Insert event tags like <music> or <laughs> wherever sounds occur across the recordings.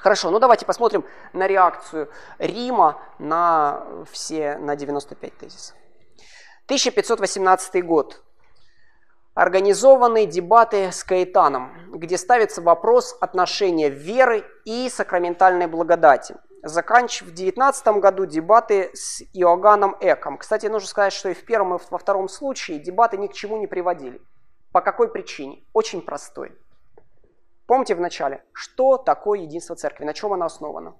Хорошо, ну давайте посмотрим на реакцию Рима на все, на 95 тезисов. 1518 год. Организованные дебаты с Каэтаном, где ставится вопрос отношения веры и сакраментальной благодати. Заканчив в 19 году дебаты с Иоганном Эком. Кстати, нужно сказать, что и в первом, и во втором случае дебаты ни к чему не приводили. По какой причине? Очень простой. Помните в начале, что такое единство церкви, на чем оно основано?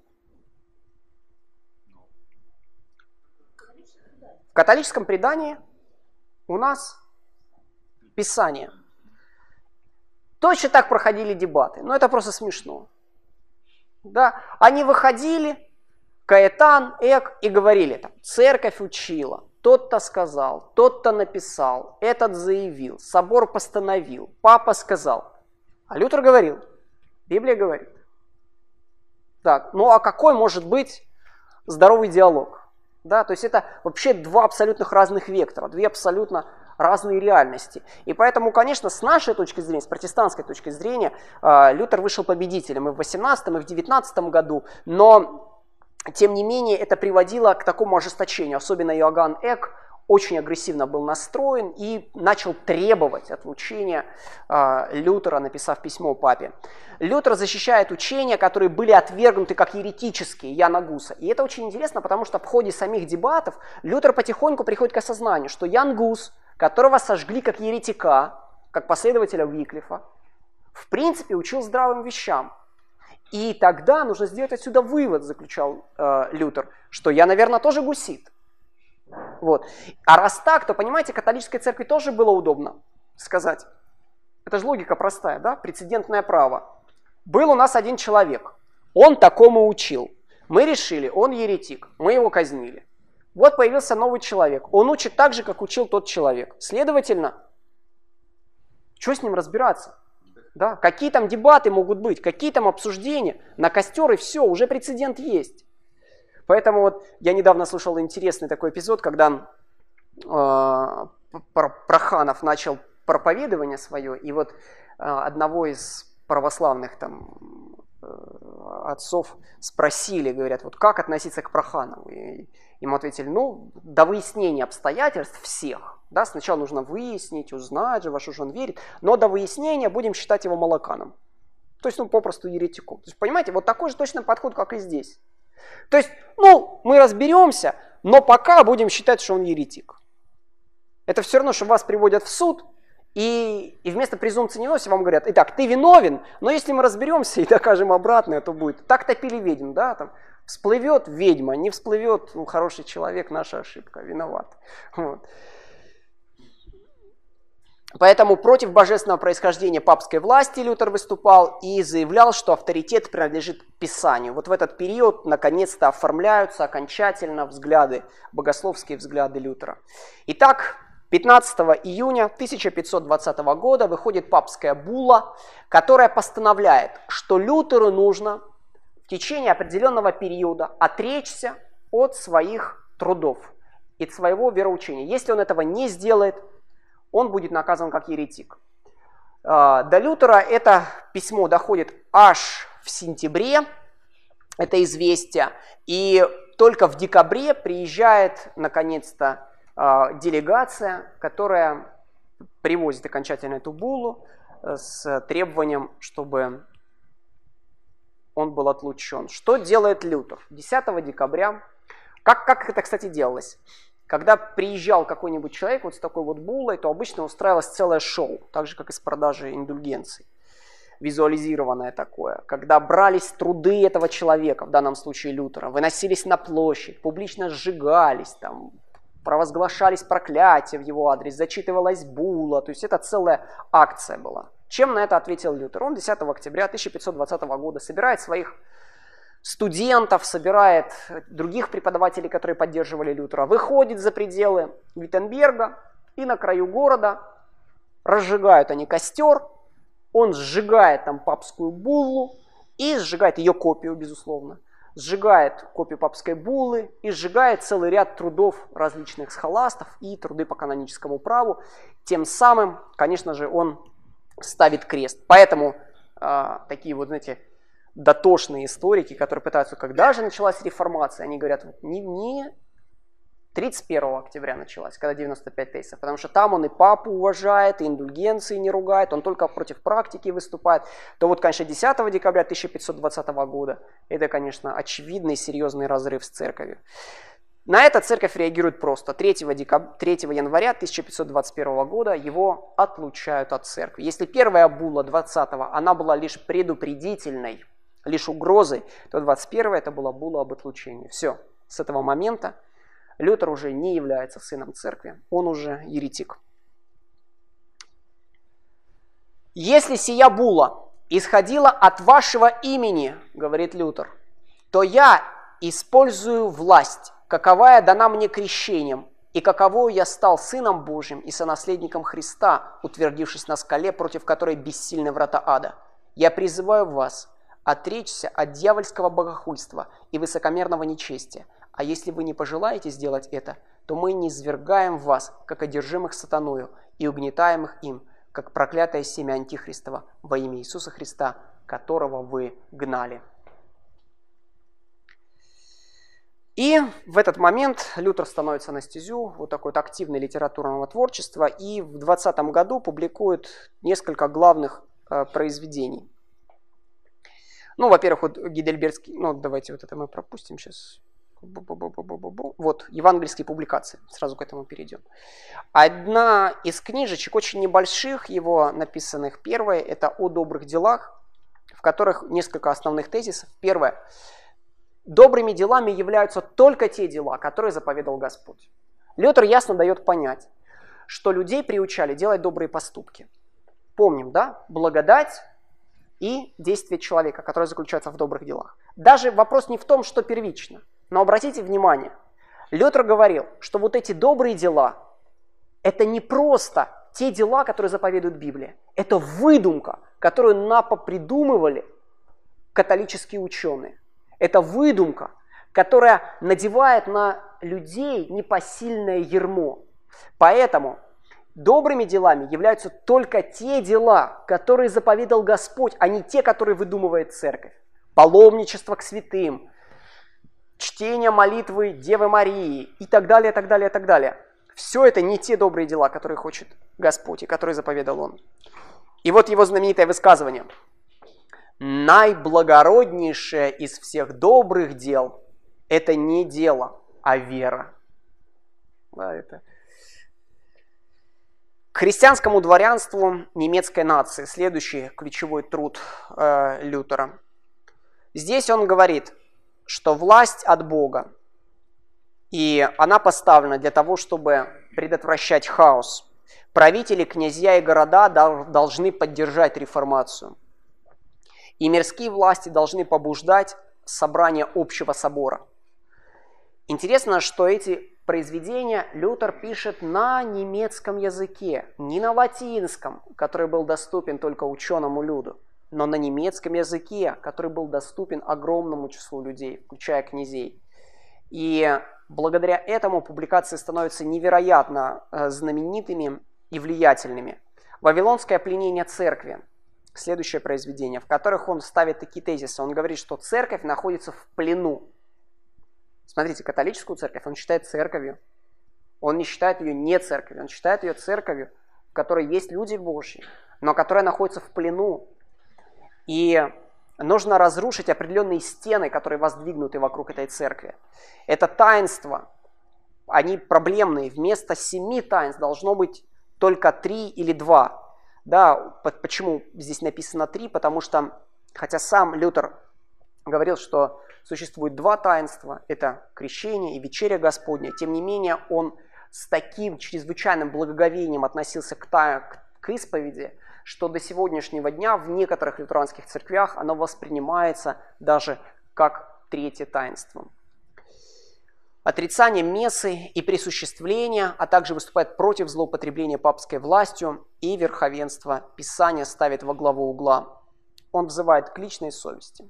В католическом предании у нас Писание. Точно так проходили дебаты, но это просто смешно. Да? Они выходили, Каэтан, Эк, и говорили, там, церковь учила, тот-то сказал, тот-то написал, этот заявил, собор постановил, папа сказал. А Лютер говорил, Библия говорит. Так, ну а какой может быть здоровый диалог? Да, то есть это вообще два абсолютно разных вектора, две абсолютно разные реальности. И поэтому, конечно, с нашей точки зрения, с протестантской точки зрения, а, Лютер вышел победителем и в 18 и в 19 году, но тем не менее это приводило к такому ожесточению, особенно Иоганн Эк, очень агрессивно был настроен и начал требовать отлучения э, Лютера, написав письмо папе. Лютер защищает учения, которые были отвергнуты как еретические Яна Гуса. И это очень интересно, потому что в ходе самих дебатов Лютер потихоньку приходит к осознанию, что Ян Гус, которого сожгли как еретика, как последователя Уиклифа, в принципе учил здравым вещам. И тогда нужно сделать отсюда вывод, заключал э, Лютер, что я, наверное, тоже гусит. Вот. А раз так, то, понимаете, католической церкви тоже было удобно сказать. Это же логика простая, да? Прецедентное право. Был у нас один человек, он такому учил. Мы решили, он еретик, мы его казнили. Вот появился новый человек, он учит так же, как учил тот человек. Следовательно, что с ним разбираться? Да? Какие там дебаты могут быть, какие там обсуждения, на костер и все, уже прецедент есть. Поэтому вот я недавно слышал интересный такой эпизод, когда э, Проханов начал проповедование свое, и вот э, одного из православных там э, отцов спросили, говорят, вот как относиться к Проханову? И ему ответили, ну, до выяснения обстоятельств всех. Да, сначала нужно выяснить, узнать же, во что же он верит, но до выяснения будем считать его молоканом. То есть, ну, попросту еретиком. То есть, понимаете, вот такой же точно подход, как и здесь. То есть, ну, мы разберемся, но пока будем считать, что он еретик. Это все равно, что вас приводят в суд, и, и вместо презумпции невиновности вам говорят, итак, ты виновен, но если мы разберемся и докажем обратное, то будет. Так топили ведьм, да, там, всплывет ведьма, не всплывет, ну, хороший человек, наша ошибка, виноват. Вот. Поэтому против божественного происхождения папской власти Лютер выступал и заявлял, что авторитет принадлежит Писанию. Вот в этот период наконец-то оформляются окончательно взгляды, богословские взгляды Лютера. Итак, 15 июня 1520 года выходит папская була, которая постановляет, что Лютеру нужно в течение определенного периода отречься от своих трудов и от своего вероучения. Если он этого не сделает, он будет наказан как еретик. А, до Лютера это письмо доходит аж в сентябре, это известие, и только в декабре приезжает наконец-то а, делегация, которая привозит окончательно эту булу э, с требованием, чтобы он был отлучен. Что делает Лютер? 10 декабря, как, как это, кстати, делалось? Когда приезжал какой-нибудь человек вот с такой вот булой, то обычно устраивалось целое шоу, так же, как и с продажей индульгенций. Визуализированное такое. Когда брались труды этого человека, в данном случае Лютера, выносились на площадь, публично сжигались, там, провозглашались проклятия в его адрес, зачитывалась була, то есть это целая акция была. Чем на это ответил Лютер? Он 10 октября 1520 года собирает своих студентов, собирает других преподавателей, которые поддерживали Лютера, выходит за пределы Виттенберга и на краю города разжигают они костер, он сжигает там папскую буллу и сжигает ее копию, безусловно, сжигает копию папской буллы и сжигает целый ряд трудов различных схоластов и труды по каноническому праву. Тем самым, конечно же, он ставит крест. Поэтому э, такие вот, знаете, дотошные историки, которые пытаются, когда же началась реформация, они говорят, не, не 31 октября началась, когда 95 тезисов, потому что там он и папу уважает, и индульгенции не ругает, он только против практики выступает. То вот, конечно, 10 декабря 1520 года, это, конечно, очевидный серьезный разрыв с церковью. На это церковь реагирует просто. 3, декаб... 3 января 1521 года его отлучают от церкви. Если первая була 20-го, она была лишь предупредительной, лишь угрозой, то 21 это была була об отлучении. Все, с этого момента Лютер уже не является сыном церкви, он уже еретик. Если сия була исходила от вашего имени, говорит Лютер, то я использую власть, каковая дана мне крещением, и каковою я стал сыном Божьим и сонаследником Христа, утвердившись на скале, против которой бессильны врата ада. Я призываю вас отречься от дьявольского богохульства и высокомерного нечестия, а если вы не пожелаете сделать это, то мы не извергаем вас, как одержимых сатаною, и угнетаемых им, как проклятое семя Антихристова во имя Иисуса Христа, которого вы гнали. И в этот момент Лютер становится на вот такой вот активной литературного творчества и в 20 году публикует несколько главных э, произведений. Ну, во-первых, вот Гидельбергский, ну, давайте вот это мы пропустим сейчас. Вот, евангельские публикации. Сразу к этому перейдем. Одна из книжечек, очень небольших его написанных, первая, это «О добрых делах», в которых несколько основных тезисов. Первое. Добрыми делами являются только те дела, которые заповедал Господь. Лютер ясно дает понять, что людей приучали делать добрые поступки. Помним, да? Благодать и действие человека, которое заключается в добрых делах. Даже вопрос не в том, что первично – но обратите внимание, Лютер говорил, что вот эти добрые дела, это не просто те дела, которые заповедует Библия. Это выдумка, которую напопридумывали католические ученые. Это выдумка, которая надевает на людей непосильное ермо. Поэтому добрыми делами являются только те дела, которые заповедал Господь, а не те, которые выдумывает церковь. Паломничество к святым, чтение молитвы Девы Марии и так далее, так далее, так далее. Все это не те добрые дела, которые хочет Господь и которые заповедал Он. И вот его знаменитое высказывание. Наиблагороднейшее из всех добрых дел – это не дело, а вера. Да, это... К христианскому дворянству немецкой нации следующий ключевой труд э, Лютера. Здесь он говорит – что власть от Бога, и она поставлена для того, чтобы предотвращать хаос. Правители, князья и города должны поддержать реформацию. И мирские власти должны побуждать собрание общего собора. Интересно, что эти произведения Лютер пишет на немецком языке, не на латинском, который был доступен только ученому люду но на немецком языке, который был доступен огромному числу людей, включая князей. И благодаря этому публикации становятся невероятно э, знаменитыми и влиятельными. «Вавилонское пленение церкви» – следующее произведение, в которых он ставит такие тезисы. Он говорит, что церковь находится в плену. Смотрите, католическую церковь он считает церковью. Он не считает ее не церковью, он считает ее церковью, в которой есть люди Божьи, но которая находится в плену и нужно разрушить определенные стены, которые воздвигнуты вокруг этой церкви. Это таинство, они проблемные. Вместо семи таинств должно быть только три или два. Да, почему здесь написано три? Потому что, хотя сам Лютер говорил, что существует два таинства, это крещение и вечеря Господня, тем не менее он с таким чрезвычайным благоговением относился к, та, к исповеди, что до сегодняшнего дня в некоторых лютеранских церквях оно воспринимается даже как третье таинство. Отрицание мессы и присуществления, а также выступает против злоупотребления папской властью и верховенства. Писание ставит во главу угла. Он взывает к личной совести.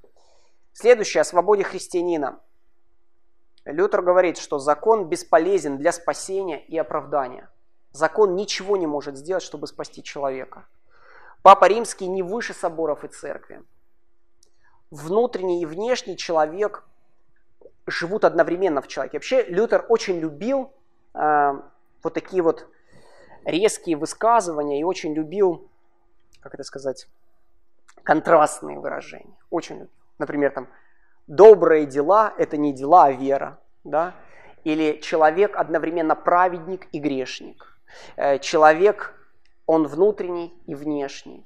Следующее о свободе христианина. Лютер говорит, что закон бесполезен для спасения и оправдания. Закон ничего не может сделать, чтобы спасти человека. Папа Римский не выше соборов и церкви. внутренний и внешний человек живут одновременно в человеке. Вообще Лютер очень любил э, вот такие вот резкие высказывания и очень любил, как это сказать, контрастные выражения. Очень любил. Например, там, добрые дела – это не дела, а вера. Да? Или человек одновременно праведник и грешник. Э, человек, он внутренний и внешний.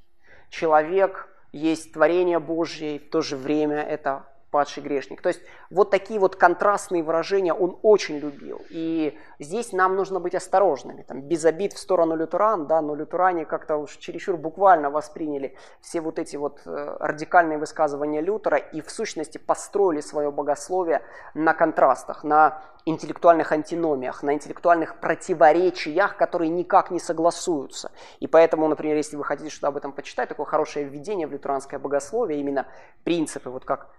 Человек есть творение Божье, и в то же время это падший грешник. То есть вот такие вот контрастные выражения он очень любил. И здесь нам нужно быть осторожными. Там, без обид в сторону лютеран, да, но лютеране как-то уж чересчур буквально восприняли все вот эти вот э, радикальные высказывания Лютера и в сущности построили свое богословие на контрастах, на интеллектуальных антиномиях, на интеллектуальных противоречиях, которые никак не согласуются. И поэтому, например, если вы хотите что-то об этом почитать, такое хорошее введение в лютеранское богословие, именно принципы, вот как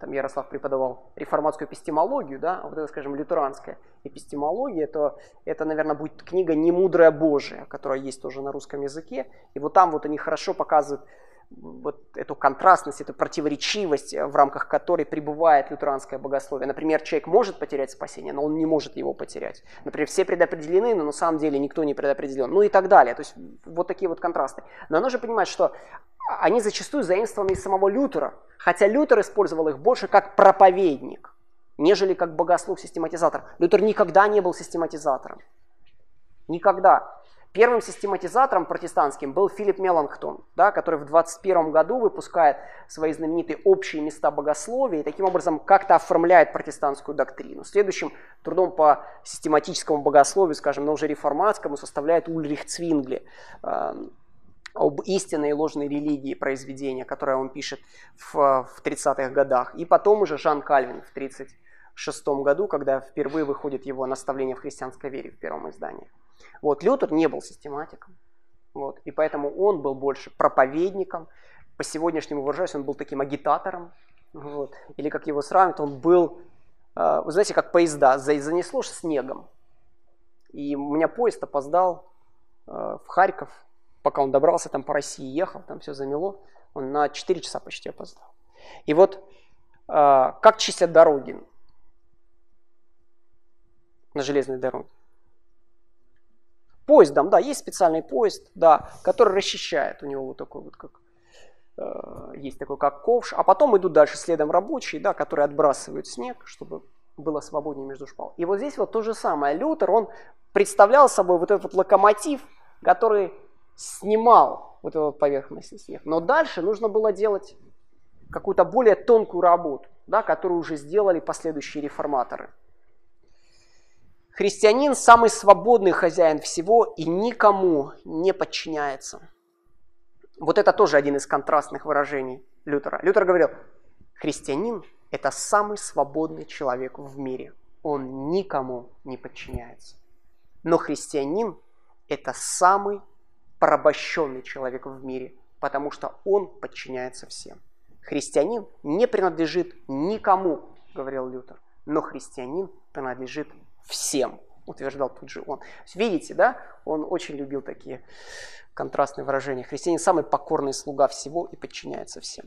там Ярослав преподавал реформатскую эпистемологию, да, вот это, скажем, лютеранская эпистемология, то это, наверное, будет книга «Немудрая Божия», которая есть тоже на русском языке. И вот там вот они хорошо показывают вот эту контрастность, эту противоречивость, э, в рамках которой пребывает лютеранское богословие. Например, человек может потерять спасение, но он не может его потерять. Например, все предопределены, но на самом деле никто не предопределен. Ну и так далее. То есть вот такие вот контрасты. Но нужно понимать, что они зачастую заимствованы из самого Лютера, хотя Лютер использовал их больше как проповедник, нежели как богослов-систематизатор. Лютер никогда не был систематизатором. Никогда. Первым систематизатором протестантским был Филипп Меланхтон, да, который в 21 году выпускает свои знаменитые общие места богословия и таким образом как-то оформляет протестантскую доктрину. Следующим трудом по систематическому богословию, скажем, но уже реформатскому, составляет Ульрих Цвингли, эм, об истинной и ложной религии произведения, которое он пишет в, в 30-х годах. И потом уже Жан Кальвин в 36 году, когда впервые выходит его наставление в христианской вере в первом издании. Вот, Лютер не был систематиком. Вот, и поэтому он был больше проповедником. По сегодняшнему выражаюсь, он был таким агитатором. Вот, или как его сравнивают, он был, э, вы знаете, как поезда, занесло снегом. И у меня поезд опоздал э, в Харьков пока он добрался там по России, ехал, там все замело, он на 4 часа почти опоздал. И вот э, как чистят дороги на железной дороге? Поездом, да, есть специальный поезд, да, который расчищает. У него вот такой вот как э, есть такой как ковш, а потом идут дальше следом рабочие, да, которые отбрасывают снег, чтобы было свободнее между шпал. И вот здесь вот то же самое. Лютер, он представлял собой вот этот вот локомотив, который снимал вот эту поверхностный снег. Но дальше нужно было делать какую-то более тонкую работу, да, которую уже сделали последующие реформаторы. Христианин самый свободный хозяин всего и никому не подчиняется. Вот это тоже один из контрастных выражений Лютера. Лютер говорил, христианин – это самый свободный человек в мире. Он никому не подчиняется. Но христианин – это самый порабощенный человек в мире, потому что он подчиняется всем. Христианин не принадлежит никому, говорил Лютер, но христианин принадлежит всем, утверждал тут же он. Видите, да, он очень любил такие контрастные выражения. Христианин самый покорный слуга всего и подчиняется всем.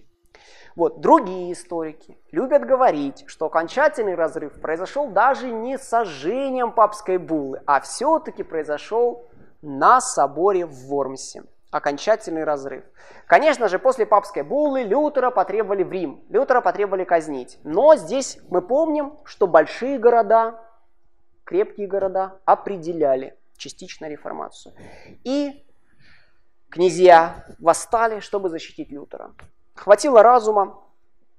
Вот, другие историки любят говорить, что окончательный разрыв произошел даже не с сожжением папской буллы, а все-таки произошел на соборе в Вормсе. Окончательный разрыв. Конечно же, после папской буллы Лютера потребовали в Рим. Лютера потребовали казнить. Но здесь мы помним, что большие города, крепкие города определяли частично реформацию. И князья восстали, чтобы защитить Лютера. Хватило разума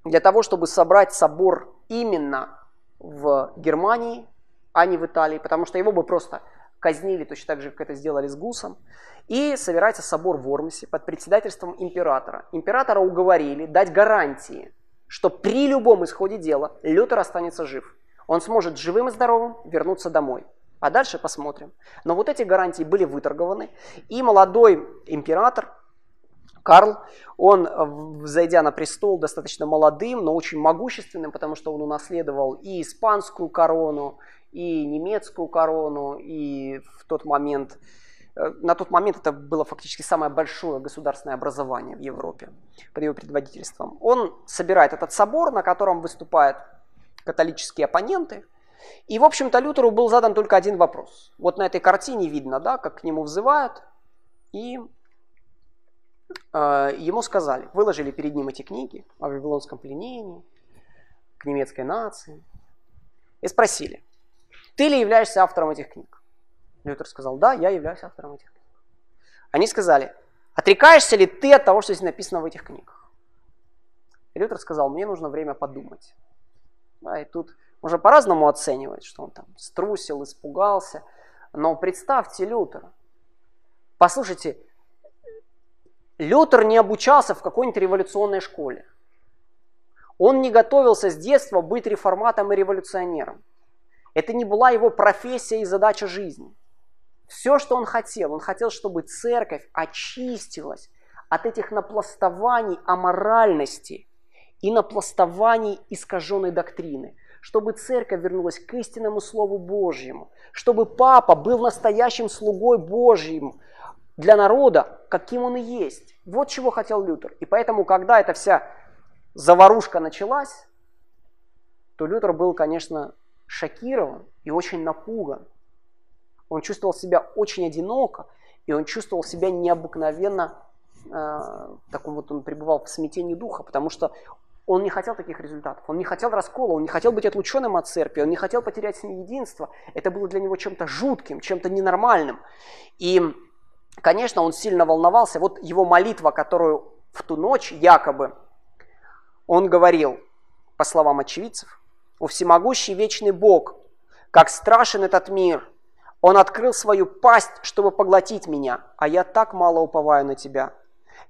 для того, чтобы собрать собор именно в Германии, а не в Италии, потому что его бы просто казнили точно так же, как это сделали с Гусом. И собирается собор в Ормсе под председательством императора. Императора уговорили дать гарантии, что при любом исходе дела Лютер останется жив. Он сможет живым и здоровым вернуться домой. А дальше посмотрим. Но вот эти гарантии были выторгованы, и молодой император Карл, он, зайдя на престол достаточно молодым, но очень могущественным, потому что он унаследовал и испанскую корону, и немецкую корону, и в тот момент э, на тот момент это было фактически самое большое государственное образование в Европе под его предводительством. Он собирает этот собор, на котором выступают католические оппоненты. И, в общем-то, Лютеру был задан только один вопрос. Вот на этой картине видно, да, как к нему взывают. И э, ему сказали, выложили перед ним эти книги о Вавилонском пленении, к немецкой нации. И спросили, ты ли являешься автором этих книг? Лютер сказал, да, я являюсь автором этих книг. Они сказали, отрекаешься ли ты от того, что здесь написано в этих книгах? Лютер сказал, мне нужно время подумать. Да, и тут можно по-разному оценивать, что он там струсил, испугался. Но представьте Лютера. Послушайте, Лютер не обучался в какой-нибудь революционной школе. Он не готовился с детства быть реформатом и революционером. Это не была его профессия и задача жизни. Все, что он хотел, он хотел, чтобы церковь очистилась от этих напластований аморальности и напластований искаженной доктрины, чтобы церковь вернулась к истинному Слову Божьему, чтобы папа был настоящим слугой Божьим для народа, каким он и есть. Вот чего хотел Лютер. И поэтому, когда эта вся заварушка началась, то Лютер был, конечно, шокирован и очень напуган. Он чувствовал себя очень одиноко, и он чувствовал себя необыкновенно, э, таком вот он пребывал в смятении духа, потому что он не хотел таких результатов, он не хотел раскола, он не хотел быть отлученным от церкви, он не хотел потерять с ней единство. Это было для него чем-то жутким, чем-то ненормальным. И, конечно, он сильно волновался. Вот его молитва, которую в ту ночь якобы он говорил, по словам очевидцев, «О всемогущий вечный Бог, как страшен этот мир! Он открыл свою пасть, чтобы поглотить меня, а я так мало уповаю на Тебя.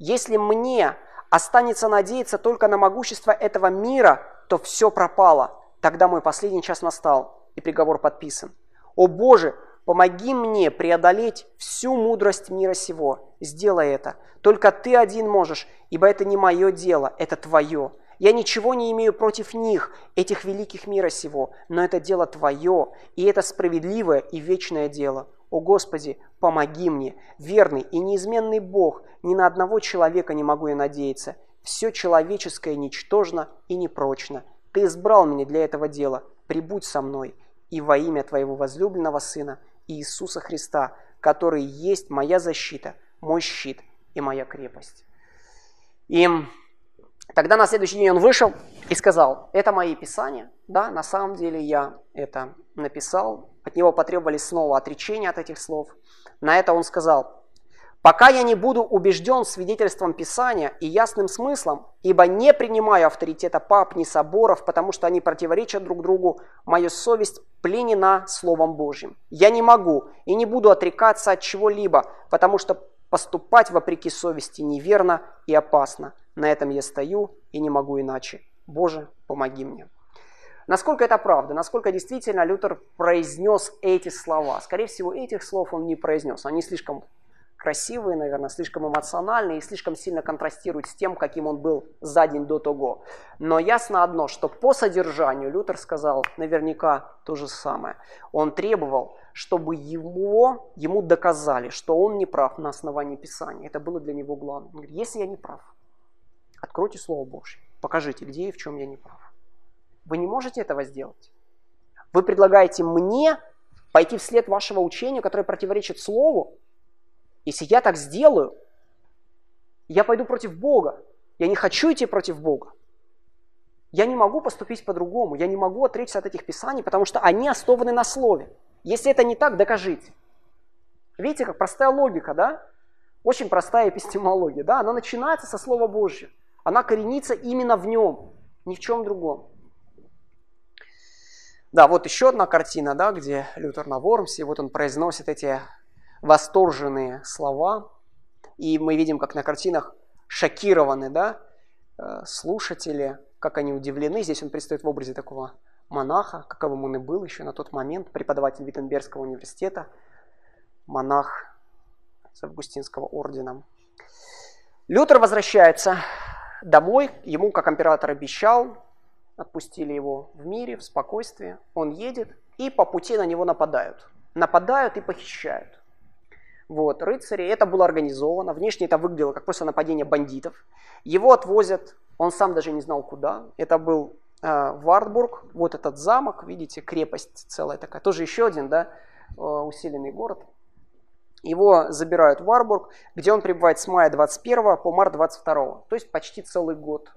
Если мне останется надеяться только на могущество этого мира, то все пропало. Тогда мой последний час настал, и приговор подписан. О Боже, помоги мне преодолеть всю мудрость мира сего. Сделай это. Только Ты один можешь, ибо это не мое дело, это Твое. Я ничего не имею против них, этих великих мира сего, но это дело Твое, и это справедливое и вечное дело. О Господи, помоги мне, верный и неизменный Бог, ни на одного человека не могу я надеяться. Все человеческое ничтожно и непрочно. Ты избрал меня для этого дела, прибудь со мной, и во имя Твоего возлюбленного Сына Иисуса Христа, который есть моя защита, мой щит и моя крепость. И Тогда на следующий день он вышел и сказал, это мои писания, да, на самом деле я это написал. От него потребовались снова отречения от этих слов. На это он сказал, пока я не буду убежден свидетельством Писания и ясным смыслом, ибо не принимаю авторитета пап ни соборов, потому что они противоречат друг другу, моя совесть пленена Словом Божьим. Я не могу и не буду отрекаться от чего-либо, потому что поступать вопреки совести неверно и опасно. На этом я стою и не могу иначе. Боже, помоги мне. Насколько это правда? Насколько действительно Лютер произнес эти слова? Скорее всего, этих слов он не произнес. Они слишком красивые, наверное, слишком эмоциональные и слишком сильно контрастируют с тем, каким он был за день до того. Но ясно одно, что по содержанию Лютер сказал наверняка то же самое. Он требовал, чтобы его, ему доказали, что он не прав на основании Писания. Это было для него главным. Он говорит, если я не прав, Откройте Слово Божье. Покажите, где и в чем я не прав. Вы не можете этого сделать. Вы предлагаете мне пойти вслед вашего учения, которое противоречит Слову. Если я так сделаю, я пойду против Бога. Я не хочу идти против Бога. Я не могу поступить по-другому. Я не могу отречься от этих писаний, потому что они основаны на Слове. Если это не так, докажите. Видите, как простая логика, да? Очень простая эпистемология, да? Она начинается со Слова Божьего. Она коренится именно в нем, ни в чем другом. Да, вот еще одна картина, да, где Лютер на Вормсе, вот он произносит эти восторженные слова, и мы видим, как на картинах шокированы, да, э, слушатели, как они удивлены. Здесь он предстоит в образе такого монаха, каковым он и был еще на тот момент, преподаватель Виттенбергского университета, монах с Августинского ордена. Лютер возвращается домой, ему, как император обещал, отпустили его в мире, в спокойствии. Он едет, и по пути на него нападают. Нападают и похищают. вот, рыцари. Это было организовано. Внешне это выглядело как просто нападение бандитов. Его отвозят, он сам даже не знал куда. Это был э, Вартбург, вот этот замок, видите, крепость целая такая. Тоже еще один, да, э, усиленный город. Его забирают в Варбург, где он пребывает с мая 21 по март 22, то есть почти целый год.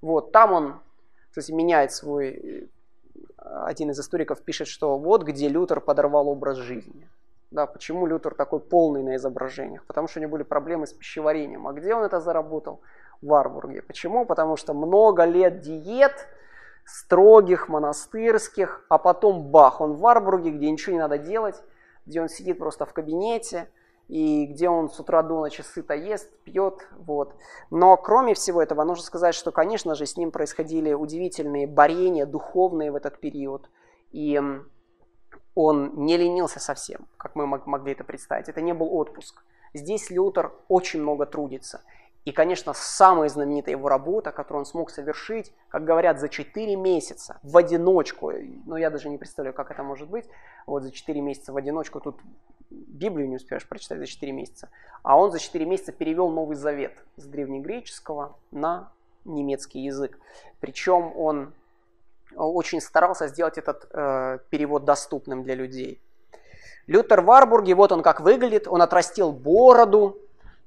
Вот, там он, кстати, меняет свой, э, один из историков пишет, что вот где Лютер подорвал образ жизни. Да, почему Лютер такой полный на изображениях? Потому что у него были проблемы с пищеварением. А где он это заработал? В Варбурге. Почему? Потому что много лет диет, строгих, монастырских, а потом бах, он в Варбурге, где ничего не надо делать, где он сидит просто в кабинете, и где он с утра до ночи сыто ест, пьет, вот. Но кроме всего этого, нужно сказать, что, конечно же, с ним происходили удивительные борения духовные в этот период, и он не ленился совсем, как мы могли это представить. Это не был отпуск. Здесь Лютер очень много трудится. И, конечно, самая знаменитая его работа, которую он смог совершить, как говорят, за 4 месяца в одиночку, ну я даже не представляю, как это может быть, вот за 4 месяца в одиночку, тут Библию не успеешь прочитать за 4 месяца, а он за 4 месяца перевел Новый Завет с древнегреческого на немецкий язык. Причем он очень старался сделать этот э, перевод доступным для людей. Лютер в Варбурге, вот он как выглядит, он отрастил бороду,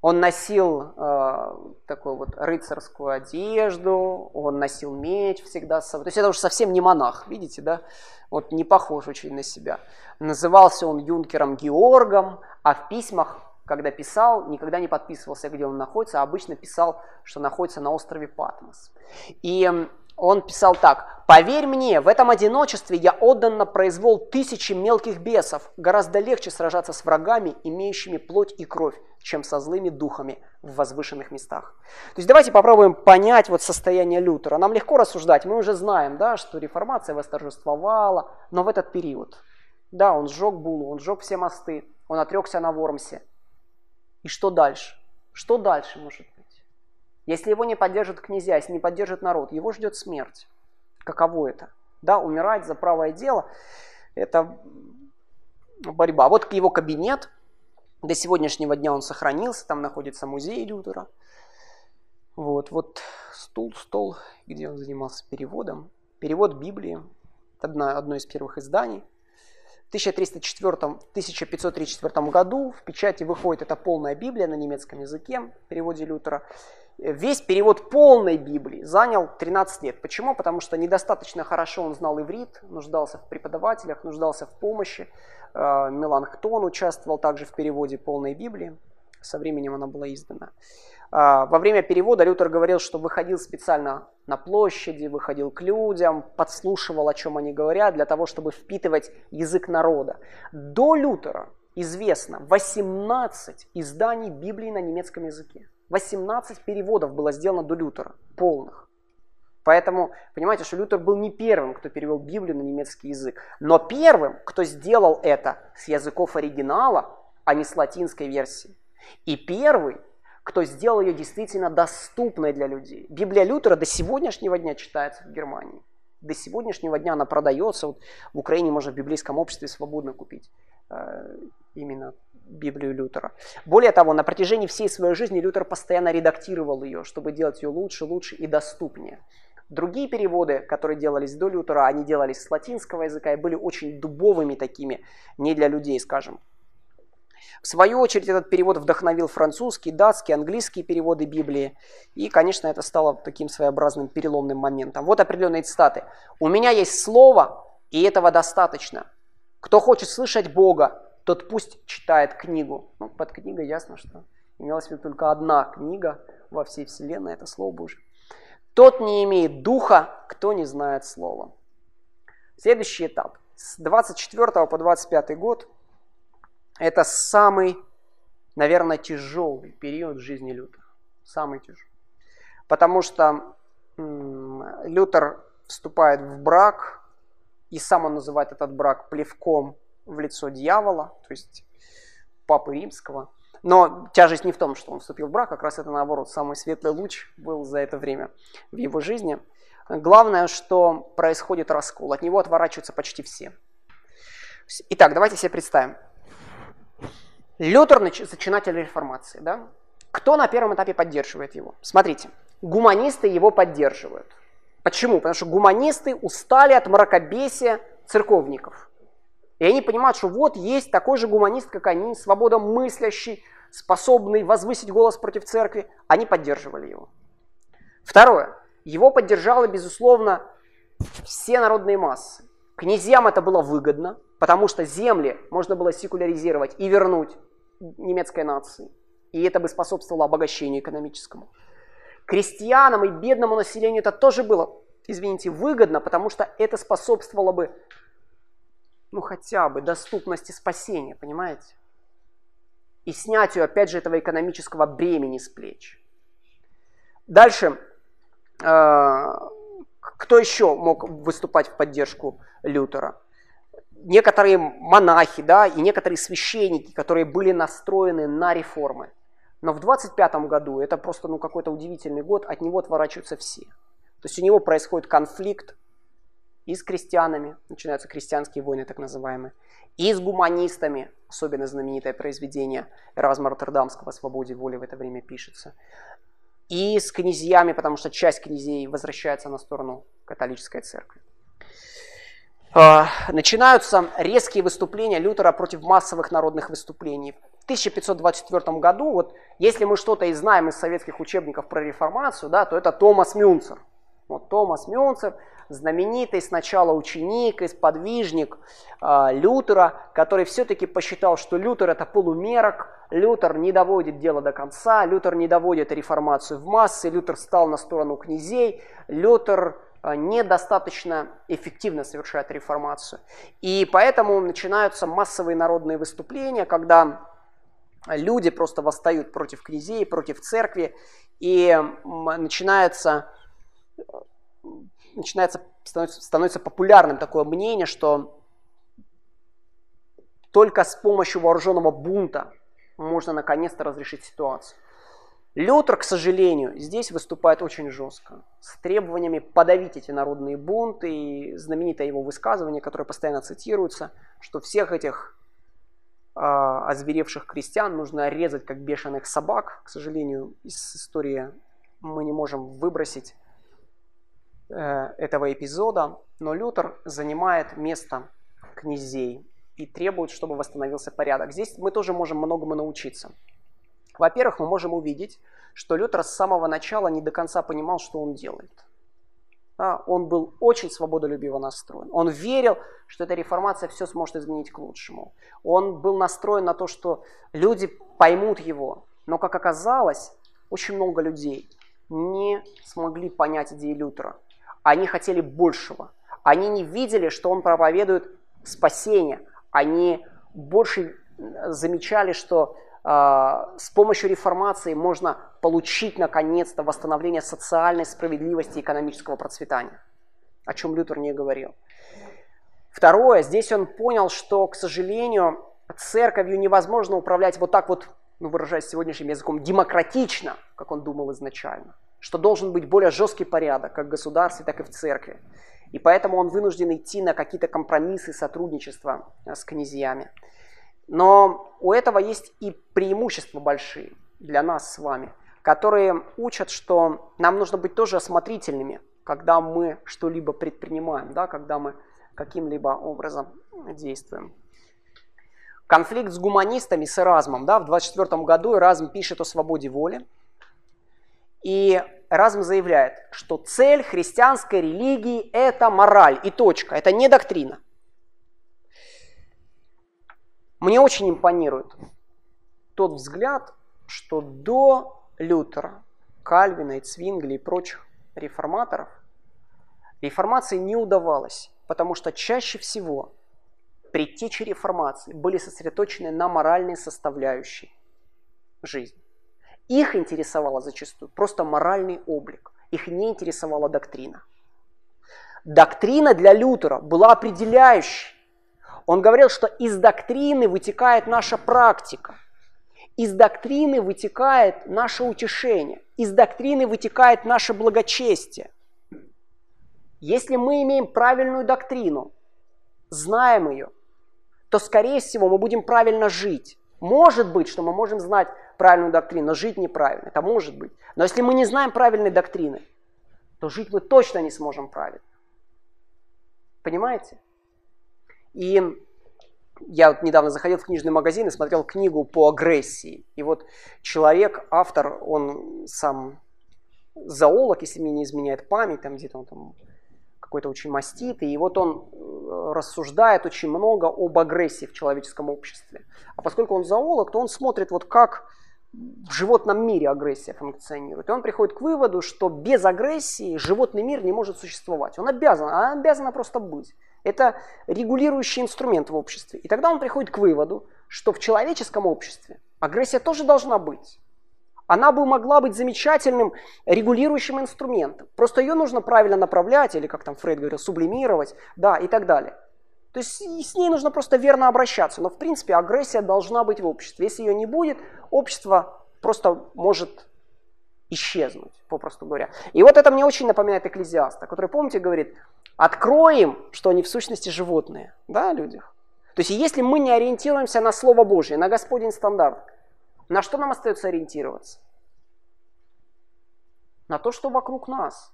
он носил э, такую вот рыцарскую одежду, он носил меч всегда с собой. То есть это уже совсем не монах, видите, да? Вот не похож очень на себя. Назывался он юнкером Георгом, а в письмах, когда писал, никогда не подписывался, где он находится, а обычно писал, что находится на острове Патмос. И он писал так. «Поверь мне, в этом одиночестве я отдан на произвол тысячи мелких бесов. Гораздо легче сражаться с врагами, имеющими плоть и кровь, чем со злыми духами в возвышенных местах». То есть давайте попробуем понять вот состояние Лютера. Нам легко рассуждать. Мы уже знаем, да, что реформация восторжествовала, но в этот период. Да, он сжег Булу, он сжег все мосты, он отрекся на Вормсе. И что дальше? Что дальше может если его не поддержат князья, если не поддержит народ, его ждет смерть. Каково это? Да, умирать за правое дело – это борьба. Вот его кабинет, до сегодняшнего дня он сохранился, там находится музей Лютера. Вот, вот стул, стол, где он занимался переводом. Перевод Библии, одно, одно из первых изданий. В 1304, 1534 году в печати выходит эта полная Библия на немецком языке в переводе Лютера весь перевод полной Библии занял 13 лет. Почему? Потому что недостаточно хорошо он знал иврит, нуждался в преподавателях, нуждался в помощи. Э, Меланхтон участвовал также в переводе полной Библии. Со временем она была издана. Э, во время перевода Лютер говорил, что выходил специально на площади, выходил к людям, подслушивал, о чем они говорят, для того, чтобы впитывать язык народа. До Лютера известно 18 изданий Библии на немецком языке. 18 переводов было сделано до Лютера, полных. Поэтому, понимаете, что Лютер был не первым, кто перевел Библию на немецкий язык, но первым, кто сделал это с языков оригинала, а не с латинской версии. И первый, кто сделал ее действительно доступной для людей. Библия Лютера до сегодняшнего дня читается в Германии. До сегодняшнего дня она продается. Вот в Украине можно в библейском обществе свободно купить э, именно Библию Лютера. Более того, на протяжении всей своей жизни Лютер постоянно редактировал ее, чтобы делать ее лучше, лучше и доступнее. Другие переводы, которые делались до Лютера, они делались с латинского языка и были очень дубовыми такими, не для людей, скажем. В свою очередь этот перевод вдохновил французский, датский, английские переводы Библии. И, конечно, это стало таким своеобразным переломным моментом. Вот определенные цитаты. «У меня есть слово, и этого достаточно. Кто хочет слышать Бога, тот пусть читает книгу. Ну, под книгой ясно, что имелась в виду только одна книга во всей вселенной, это Слово Божье. Тот не имеет духа, кто не знает слова. Следующий этап. С 24 по 25 год это самый, наверное, тяжелый период в жизни Лютера. Самый тяжелый. Потому что Лютер вступает в брак, и сам он называет этот брак плевком в лицо дьявола, то есть папы римского. Но тяжесть не в том, что он вступил в брак, как раз это наоборот, самый светлый луч был за это время в его жизни. Главное, что происходит раскол, от него отворачиваются почти все. Итак, давайте себе представим. Лютер зачинатель реформации, да? Кто на первом этапе поддерживает его? Смотрите, гуманисты его поддерживают. Почему? Потому что гуманисты устали от мракобесия церковников. И они понимают, что вот есть такой же гуманист, как они, свободомыслящий, способный возвысить голос против церкви. Они поддерживали его. Второе. Его поддержало, безусловно, все народные массы. Князьям это было выгодно, потому что земли можно было секуляризировать и вернуть немецкой нации. И это бы способствовало обогащению экономическому. Крестьянам и бедному населению это тоже было, извините, выгодно, потому что это способствовало бы, ну хотя бы, доступности спасения, понимаете? И снятию, опять же, этого экономического бремени с плеч. Дальше, э, кто еще мог выступать в поддержку Лютера? некоторые монахи, да, и некоторые священники, которые были настроены на реформы. Но в 25 году, это просто ну, какой-то удивительный год, от него отворачиваются все. То есть у него происходит конфликт и с крестьянами, начинаются крестьянские войны так называемые, и с гуманистами, особенно знаменитое произведение Эразма Роттердамского «О свободе воли» в это время пишется, и с князьями, потому что часть князей возвращается на сторону католической церкви. А, начинаются резкие выступления Лютера против массовых народных выступлений. В 1524 году, вот если мы что-то и знаем из советских учебников про реформацию, да, то это Томас Мюнцер. Вот Томас Мюнцер, знаменитый сначала ученик и сподвижник э, Лютера, который все-таки посчитал, что Лютер это полумерок, Лютер не доводит дело до конца, Лютер не доводит реформацию в массы, Лютер стал на сторону князей, Лютер Э, недостаточно эффективно совершает реформацию. И поэтому начинаются массовые народные выступления, когда люди просто восстают против князей, против церкви, и начинается, начинается становится, становится популярным такое мнение, что только с помощью вооруженного бунта можно наконец-то разрешить ситуацию. Лютер, к сожалению, здесь выступает очень жестко, с требованиями подавить эти народные бунты, и знаменитое его высказывание, которое постоянно цитируется, что всех этих э, озверевших крестьян нужно резать как бешеных собак. К сожалению, из истории мы не можем выбросить этого эпизода, но Лютер занимает место князей и требует, чтобы восстановился порядок. Здесь мы тоже можем многому научиться. Во-первых, мы можем увидеть, что Лютер с самого начала не до конца понимал, что он делает. Он был очень свободолюбиво настроен. Он верил, что эта реформация все сможет изменить к лучшему. Он был настроен на то, что люди поймут его. Но, как оказалось, очень много людей не смогли понять идеи Лютера. Они хотели большего. Они не видели, что он проповедует спасение. Они больше замечали, что а, с помощью реформации можно получить наконец-то восстановление социальной справедливости и экономического процветания, о чем Лютер не говорил. Второе, здесь он понял, что, к сожалению, церковью невозможно управлять вот так вот, ну, выражаясь сегодняшним языком, демократично, как он думал изначально, что должен быть более жесткий порядок, как в государстве, так и в церкви. И поэтому он вынужден идти на какие-то компромиссы сотрудничества с князьями. Но у этого есть и преимущества большие для нас с вами, которые учат, что нам нужно быть тоже осмотрительными, когда мы что-либо предпринимаем, да, когда мы каким-либо образом действуем. Конфликт с гуманистами, с Эразмом. Да, в 24 году Эразм пишет о свободе воли. И Эразм заявляет, что цель христианской религии – это мораль и точка, это не доктрина. Мне очень импонирует тот взгляд, что до Лютера, Кальвина и Цвингли и прочих реформаторов реформации не удавалось, потому что чаще всего предтечи реформации были сосредоточены на моральной составляющей жизни. Их интересовало зачастую просто моральный облик, их не интересовала доктрина. Доктрина для Лютера была определяющей, он говорил, что из доктрины вытекает наша практика. Из доктрины вытекает наше утешение. Из доктрины вытекает наше благочестие. Если мы имеем правильную доктрину, знаем ее, то, скорее всего, мы будем правильно жить. Может быть, что мы можем знать правильную доктрину, но жить неправильно. Это может быть. Но если мы не знаем правильной доктрины, то жить мы точно не сможем правильно. Понимаете? И я вот недавно заходил в книжный магазин и смотрел книгу по агрессии. И вот человек, автор, он сам зоолог, если мне не изменяет память, там где-то он там какой-то очень маститый, и вот он рассуждает очень много об агрессии в человеческом обществе. А поскольку он зоолог, то он смотрит вот как в животном мире агрессия функционирует. И он приходит к выводу, что без агрессии животный мир не может существовать. Он обязан, она обязана просто быть. Это регулирующий инструмент в обществе. И тогда он приходит к выводу, что в человеческом обществе агрессия тоже должна быть. Она бы могла быть замечательным регулирующим инструментом. Просто ее нужно правильно направлять, или как там Фрейд говорил, сублимировать, да, и так далее. То есть с ней нужно просто верно обращаться. Но в принципе агрессия должна быть в обществе. Если ее не будет, общество просто может исчезнуть, попросту говоря. И вот это мне очень напоминает Экклезиаста, который, помните, говорит, откроем, что они в сущности животные, да, людях. То есть если мы не ориентируемся на Слово Божье, на Господень стандарт, на что нам остается ориентироваться? На то, что вокруг нас.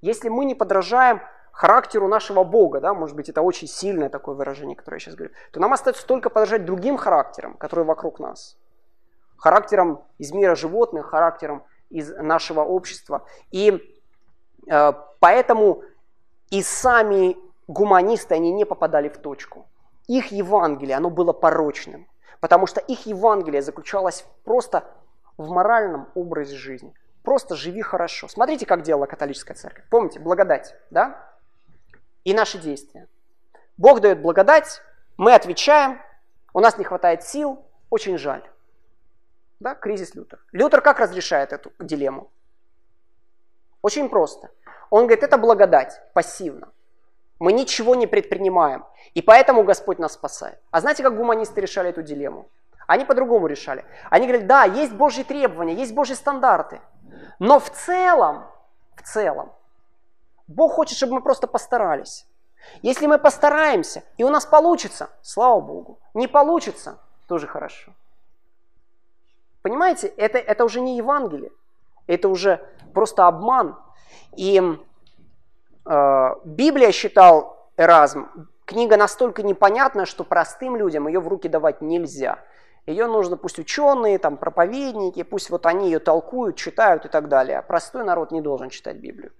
Если мы не подражаем характеру нашего Бога, да, может быть, это очень сильное такое выражение, которое я сейчас говорю, то нам остается только подражать другим характерам, которые вокруг нас. Характером из мира животных, характером из нашего общества. И э, поэтому и сами гуманисты, они не попадали в точку. Их Евангелие, оно было порочным. Потому что их Евангелие заключалось просто в моральном образе жизни. Просто живи хорошо. Смотрите, как делала католическая церковь. Помните, благодать, да? И наши действия. Бог дает благодать, мы отвечаем, у нас не хватает сил, очень жаль. Да, кризис Лютер. Лютер как разрешает эту дилемму? Очень просто. Он говорит, это благодать, пассивно. Мы ничего не предпринимаем. И поэтому Господь нас спасает. А знаете, как гуманисты решали эту дилемму? Они по-другому решали. Они говорят, да, есть Божьи требования, есть Божьи стандарты. Но в целом, в целом, Бог хочет, чтобы мы просто постарались. Если мы постараемся, и у нас получится, слава Богу. Не получится, тоже хорошо. Понимаете, это, это уже не Евангелие. Это уже просто обман. И Библия считал Эразм, книга настолько непонятная, что простым людям ее в руки давать нельзя. Ее нужно, пусть ученые, там, проповедники, пусть вот они ее толкуют, читают и так далее. А простой народ не должен читать Библию.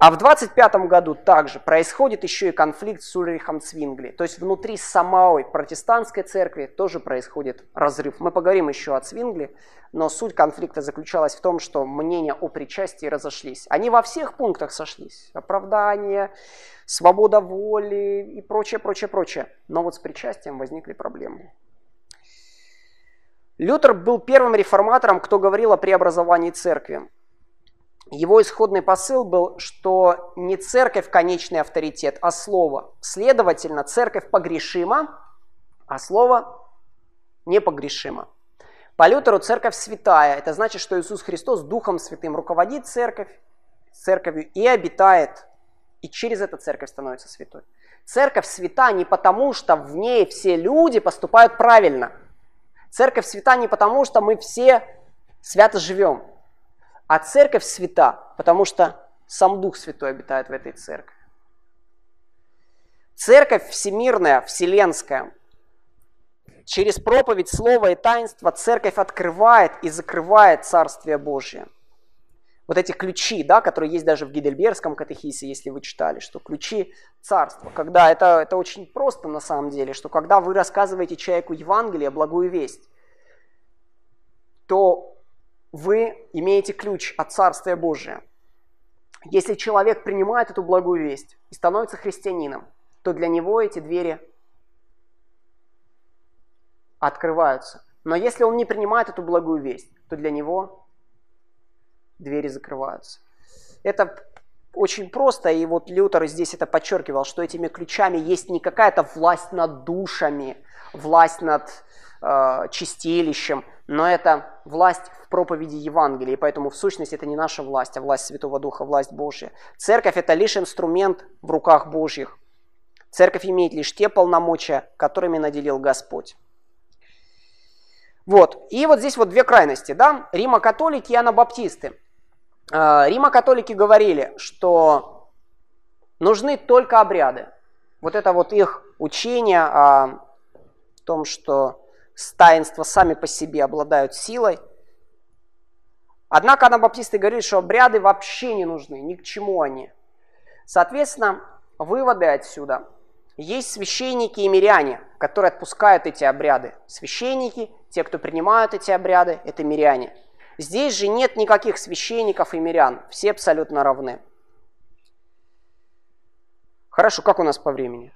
А в 25 году также происходит еще и конфликт с Ульрихом Цвингли. То есть внутри самой протестантской церкви тоже происходит разрыв. Мы поговорим еще о Цвингли, но суть конфликта заключалась в том, что мнения о причастии разошлись. Они во всех пунктах сошлись. Оправдание, свобода воли и прочее, прочее, прочее. Но вот с причастием возникли проблемы. Лютер был первым реформатором, кто говорил о преобразовании церкви. Его исходный посыл был, что не церковь конечный авторитет, а слово. Следовательно, церковь погрешима, а слово непогрешимо. По Лютеру церковь святая. Это значит, что Иисус Христос Духом Святым руководит церковь, церковью и обитает. И через это церковь становится святой. Церковь свята не потому, что в ней все люди поступают правильно. Церковь свята не потому, что мы все свято живем. А церковь свята, потому что сам Дух Святой обитает в этой церкви. Церковь всемирная, вселенская. Через проповедь, слова и таинства церковь открывает и закрывает Царствие Божие. Вот эти ключи, да, которые есть даже в Гидельбергском катехисе, если вы читали, что ключи царства. Когда это, это очень просто на самом деле, что когда вы рассказываете человеку Евангелие, благую весть, то вы имеете ключ от Царствия Божия. Если человек принимает эту благую весть и становится христианином, то для него эти двери открываются. Но если он не принимает эту благую весть, то для него двери закрываются. Это очень просто, и вот Лютер здесь это подчеркивал, что этими ключами есть не какая-то власть над душами, власть над э, чистилищем, но это власть в проповеди Евангелия, и поэтому в сущности это не наша власть, а власть Святого Духа, власть Божья. Церковь это лишь инструмент в руках Божьих. Церковь имеет лишь те полномочия, которыми наделил Господь. Вот. И вот здесь вот две крайности, да, Рима-католики и анабаптисты. А, Рима-католики говорили, что нужны только обряды. Вот это вот их учение о том, что таинства сами по себе обладают силой. Однако анабаптисты говорили, что обряды вообще не нужны, ни к чему они. Соответственно, выводы отсюда. Есть священники и миряне, которые отпускают эти обряды. Священники, те, кто принимают эти обряды, это миряне. Здесь же нет никаких священников и мирян, все абсолютно равны. Хорошо, как у нас по времени?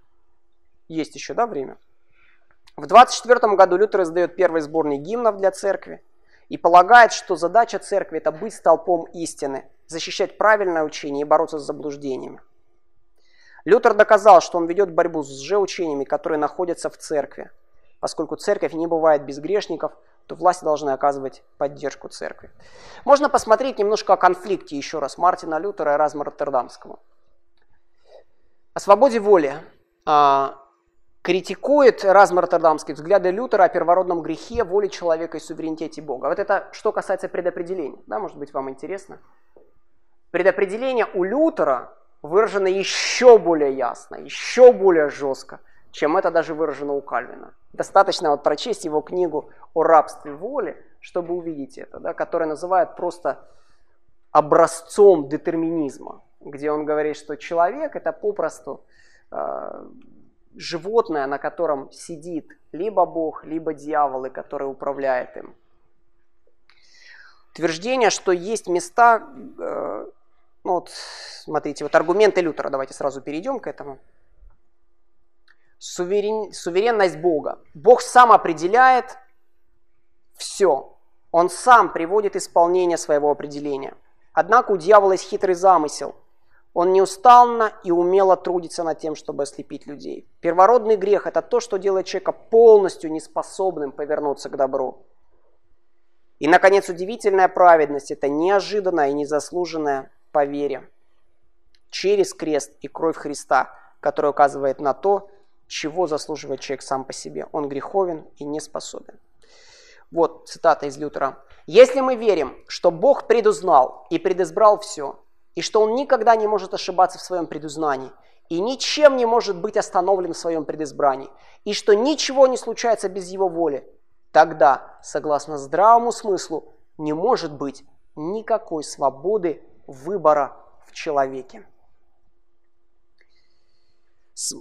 Есть еще, да, время? В 24 году Лютер издает первый сборник гимнов для церкви и полагает, что задача церкви – это быть столпом истины, защищать правильное учение и бороться с заблуждениями. Лютер доказал, что он ведет борьбу с лжеучениями, которые находятся в церкви. Поскольку церковь не бывает без грешников, то власти должны оказывать поддержку церкви. Можно посмотреть немножко о конфликте еще раз Мартина Лютера и Разма Роттердамского. О свободе воли а, критикует Разм Роттердамский взгляды Лютера о первородном грехе, воле человека и суверенитете Бога. Вот это что касается предопределения. Да, может быть, вам интересно? Предопределение у Лютера выражено еще более ясно, еще более жестко, чем это даже выражено у Кальвина. Достаточно вот прочесть его книгу о рабстве воли, чтобы увидеть это, да, которая называют просто образцом детерминизма, где он говорит, что человек это попросту э, животное, на котором сидит либо Бог, либо дьяволы, которые управляют им. Утверждение, что есть места, э, ну вот, смотрите, вот аргументы Лютера, давайте сразу перейдем к этому. Суверен, суверенность Бога. Бог сам определяет все. Он сам приводит исполнение своего определения. Однако у дьявола есть хитрый замысел. Он неустанно и умело трудится над тем, чтобы ослепить людей. Первородный грех – это то, что делает человека полностью неспособным повернуться к добру. И, наконец, удивительная праведность – это неожиданная и незаслуженная по вере через крест и кровь Христа, которая указывает на то, чего заслуживает человек сам по себе. Он греховен и не способен. Вот цитата из Лютера. «Если мы верим, что Бог предузнал и предизбрал все, и что он никогда не может ошибаться в своем предузнании, и ничем не может быть остановлен в своем предизбрании, и что ничего не случается без его воли, тогда, согласно здравому смыслу, не может быть никакой свободы выбора в человеке.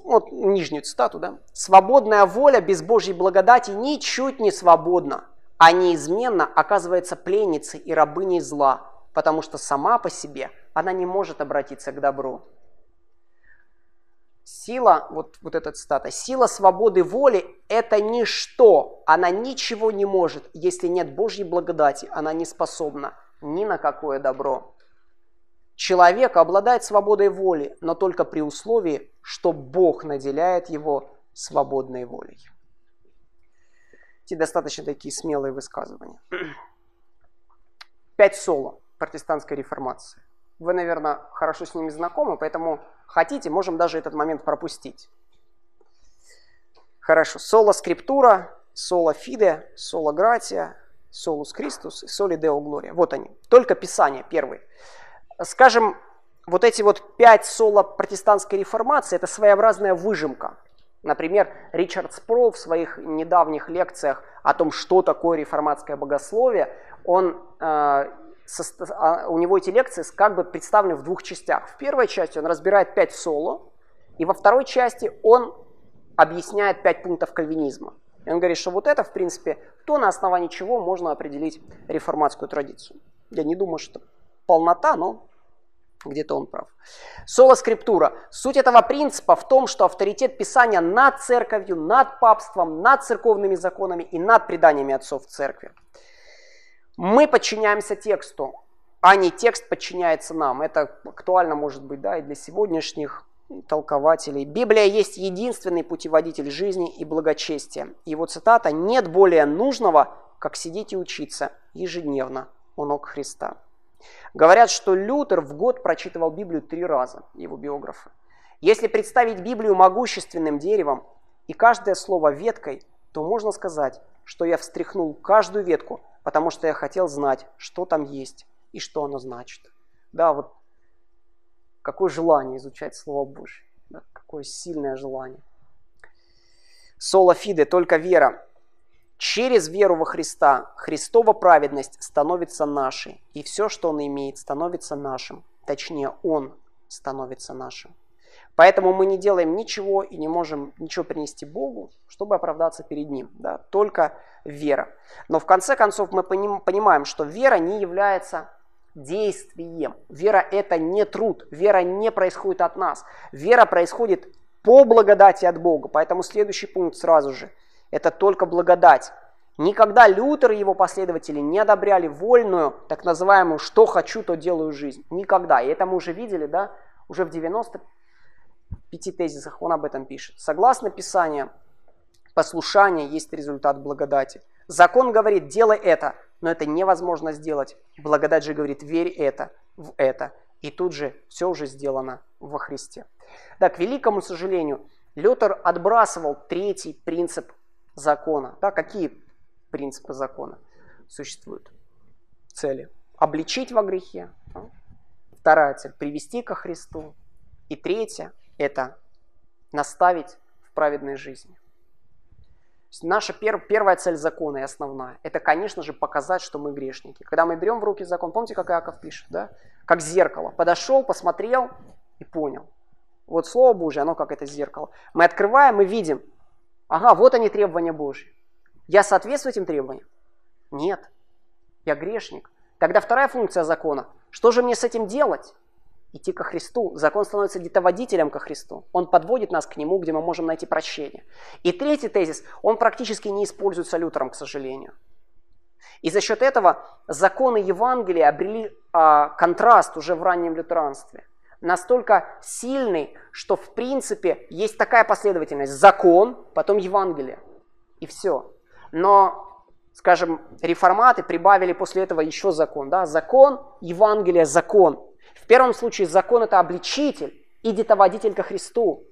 Вот нижнюю цитату, да? «Свободная воля без Божьей благодати ничуть не свободна, а неизменно оказывается пленницей и рабыней зла, потому что сама по себе она не может обратиться к добру. Сила, вот, вот эта цитата, сила свободы воли – это ничто, она ничего не может, если нет Божьей благодати, она не способна ни на какое добро. Человек обладает свободой воли, но только при условии, что Бог наделяет его свободной волей. Эти достаточно такие смелые высказывания. <clears throat> Пять соло протестантской реформации. Вы, наверное, хорошо с ними знакомы, поэтому хотите, можем даже этот момент пропустить. Хорошо. Соло скриптура, соло фиде, соло гратия, солус Христус и соли део глория. Вот они. Только Писание первый. Скажем, вот эти вот пять соло протестантской реформации – это своеобразная выжимка. Например, Ричард Спрол в своих недавних лекциях о том, что такое реформатское богословие, он э, у него эти лекции как бы представлены в двух частях. В первой части он разбирает пять соло, и во второй части он объясняет пять пунктов кальвинизма. И он говорит, что вот это, в принципе, то, на основании чего можно определить реформатскую традицию. Я не думаю, что полнота, но где-то он прав. Соло скриптура. Суть этого принципа в том, что авторитет Писания над церковью, над папством, над церковными законами и над преданиями отцов церкви. Мы подчиняемся тексту, а не текст подчиняется нам. Это актуально может быть да, и для сегодняшних толкователей. Библия есть единственный путеводитель жизни и благочестия. Его цитата «Нет более нужного, как сидеть и учиться ежедневно у ног Христа». Говорят, что Лютер в год прочитывал Библию три раза, его биографы. Если представить Библию могущественным деревом и каждое слово веткой, то можно сказать, что я встряхнул каждую ветку, потому что я хотел знать, что там есть и что оно значит. Да, вот какое желание изучать Слово Божье, да, какое сильное желание. Соло фиде, только вера. Через веру во Христа Христова праведность становится нашей, и все, что Он имеет, становится нашим. Точнее, Он становится нашим. Поэтому мы не делаем ничего и не можем ничего принести Богу, чтобы оправдаться перед Ним. Да? Только вера. Но в конце концов мы понимаем, что вера не является действием. Вера это не труд. Вера не происходит от нас. Вера происходит по благодати от Бога. Поэтому следующий пункт сразу же. Это только благодать. Никогда Лютер и его последователи не одобряли вольную, так называемую «что хочу, то делаю жизнь». Никогда. И это мы уже видели, да, уже в 95 тезисах он об этом пишет. Согласно Писанию, послушание есть результат благодати. Закон говорит «делай это», но это невозможно сделать. Благодать же говорит «верь это, в это». И тут же все уже сделано во Христе. Да, к великому сожалению, Лютер отбрасывал третий принцип закона. Да, какие принципы закона существуют? Цели. Обличить во грехе. Вторая цель – привести ко Христу. И третья – это наставить в праведной жизни. Наша пер, первая цель закона и основная – это, конечно же, показать, что мы грешники. Когда мы берем в руки закон, помните, как Иаков пишет, да? Как зеркало. Подошел, посмотрел и понял. Вот Слово Божье, оно как это зеркало. Мы открываем и видим, ага, вот они требования Божьи. Я соответствую этим требованиям? Нет. Я грешник. Тогда вторая функция закона. Что же мне с этим делать? Идти ко Христу. Закон становится где-то водителем ко Христу. Он подводит нас к Нему, где мы можем найти прощение. И третий тезис, он практически не используется Лютером, к сожалению. И за счет этого законы Евангелия обрели а, контраст уже в раннем лютеранстве. Настолько сильный, что в принципе есть такая последовательность. Закон, потом Евангелие. И все. Но, скажем, реформаты прибавили после этого еще закон. Да? Закон, Евангелие, закон. В первом случае закон это обличитель и детоводитель ко Христу.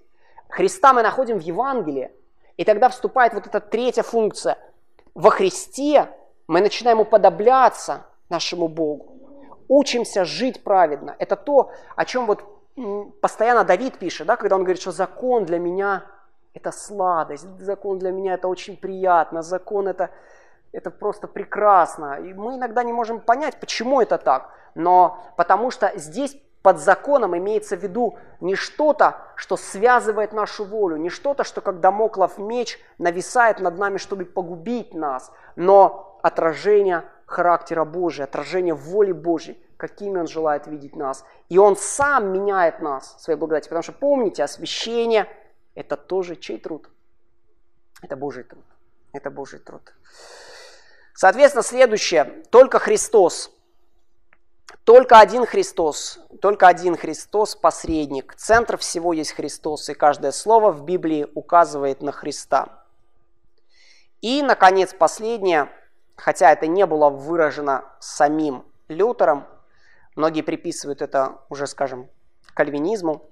Христа мы находим в Евангелии, и тогда вступает вот эта третья функция. Во Христе мы начинаем уподобляться нашему Богу. Учимся жить праведно. Это то, о чем вот постоянно Давид пишет, да, когда он говорит, что закон для меня это сладость, закон для меня это очень приятно, закон это, это просто прекрасно. И мы иногда не можем понять, почему это так но потому что здесь под законом имеется в виду не что-то, что связывает нашу волю, не что-то, что как домоклов меч нависает над нами, чтобы погубить нас, но отражение характера Божия, отражение воли Божьей, какими Он желает видеть нас. И Он сам меняет нас своей благодати. Потому что помните, освящение – это тоже чей труд? Это Божий труд. Это Божий труд. Соответственно, следующее. Только Христос только один Христос, только один Христос посредник. Центр всего есть Христос, и каждое слово в Библии указывает на Христа. И, наконец, последнее, хотя это не было выражено самим Лютером, многие приписывают это уже, скажем, кальвинизму,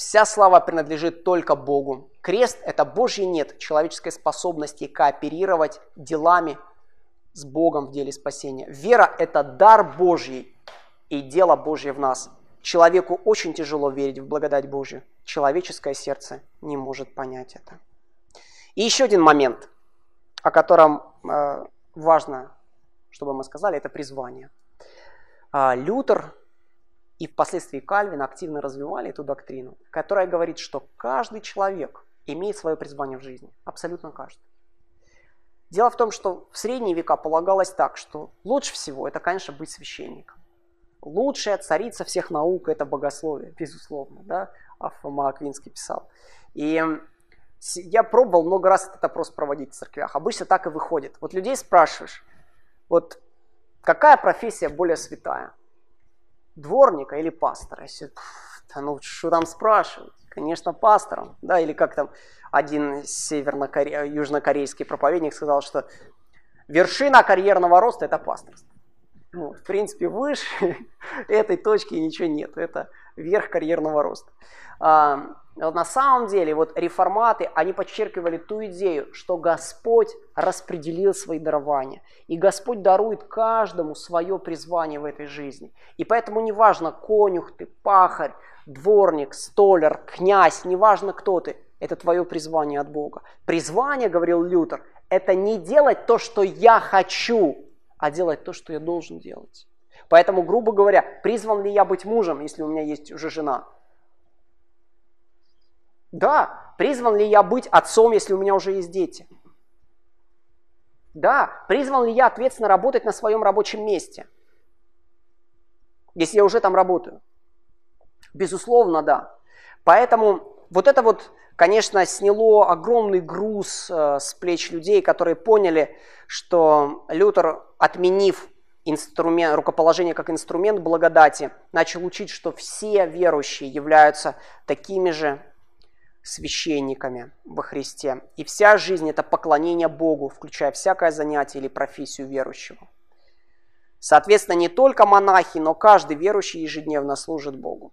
Вся слава принадлежит только Богу. Крест – это Божий нет человеческой способности кооперировать делами с Богом в деле спасения. Вера – это дар Божий и дело Божье в нас. Человеку очень тяжело верить в благодать Божью. Человеческое сердце не может понять это. И еще один момент, о котором э, важно, чтобы мы сказали, это призвание. Э, Лютер и впоследствии Кальвин активно развивали эту доктрину, которая говорит, что каждый человек имеет свое призвание в жизни. Абсолютно каждый. Дело в том, что в средние века полагалось так, что лучше всего это, конечно, быть священником. Лучшая царица всех наук – это богословие, безусловно, да, а Фома Аквинский писал. И я пробовал много раз этот опрос проводить в церквях. Обычно так и выходит. Вот людей спрашиваешь, вот какая профессия более святая? Дворника или пастора? Если, да ну что там спрашивать? Конечно, пастором, да, или как там один северно-южнокорейский проповедник сказал, что вершина карьерного роста – это пасторство. Ну, в принципе, выше <laughs> этой точки ничего нет. Это верх карьерного роста. А, на самом деле, вот реформаты, они подчеркивали ту идею, что Господь распределил свои дарования. И Господь дарует каждому свое призвание в этой жизни. И поэтому неважно, конюх ты, пахарь, дворник, столяр, князь, неважно кто ты, это твое призвание от Бога. Призвание, говорил Лютер, это не делать то, что я хочу, а делать то, что я должен делать. Поэтому, грубо говоря, призван ли я быть мужем, если у меня есть уже жена? Да. Призван ли я быть отцом, если у меня уже есть дети? Да. Призван ли я ответственно работать на своем рабочем месте? Если я уже там работаю? Безусловно, да. Поэтому вот это вот, конечно, сняло огромный груз э, с плеч людей, которые поняли, что Лютер, отменив инструмент, рукоположение как инструмент благодати, начал учить, что все верующие являются такими же священниками во Христе. И вся жизнь – это поклонение Богу, включая всякое занятие или профессию верующего. Соответственно, не только монахи, но каждый верующий ежедневно служит Богу.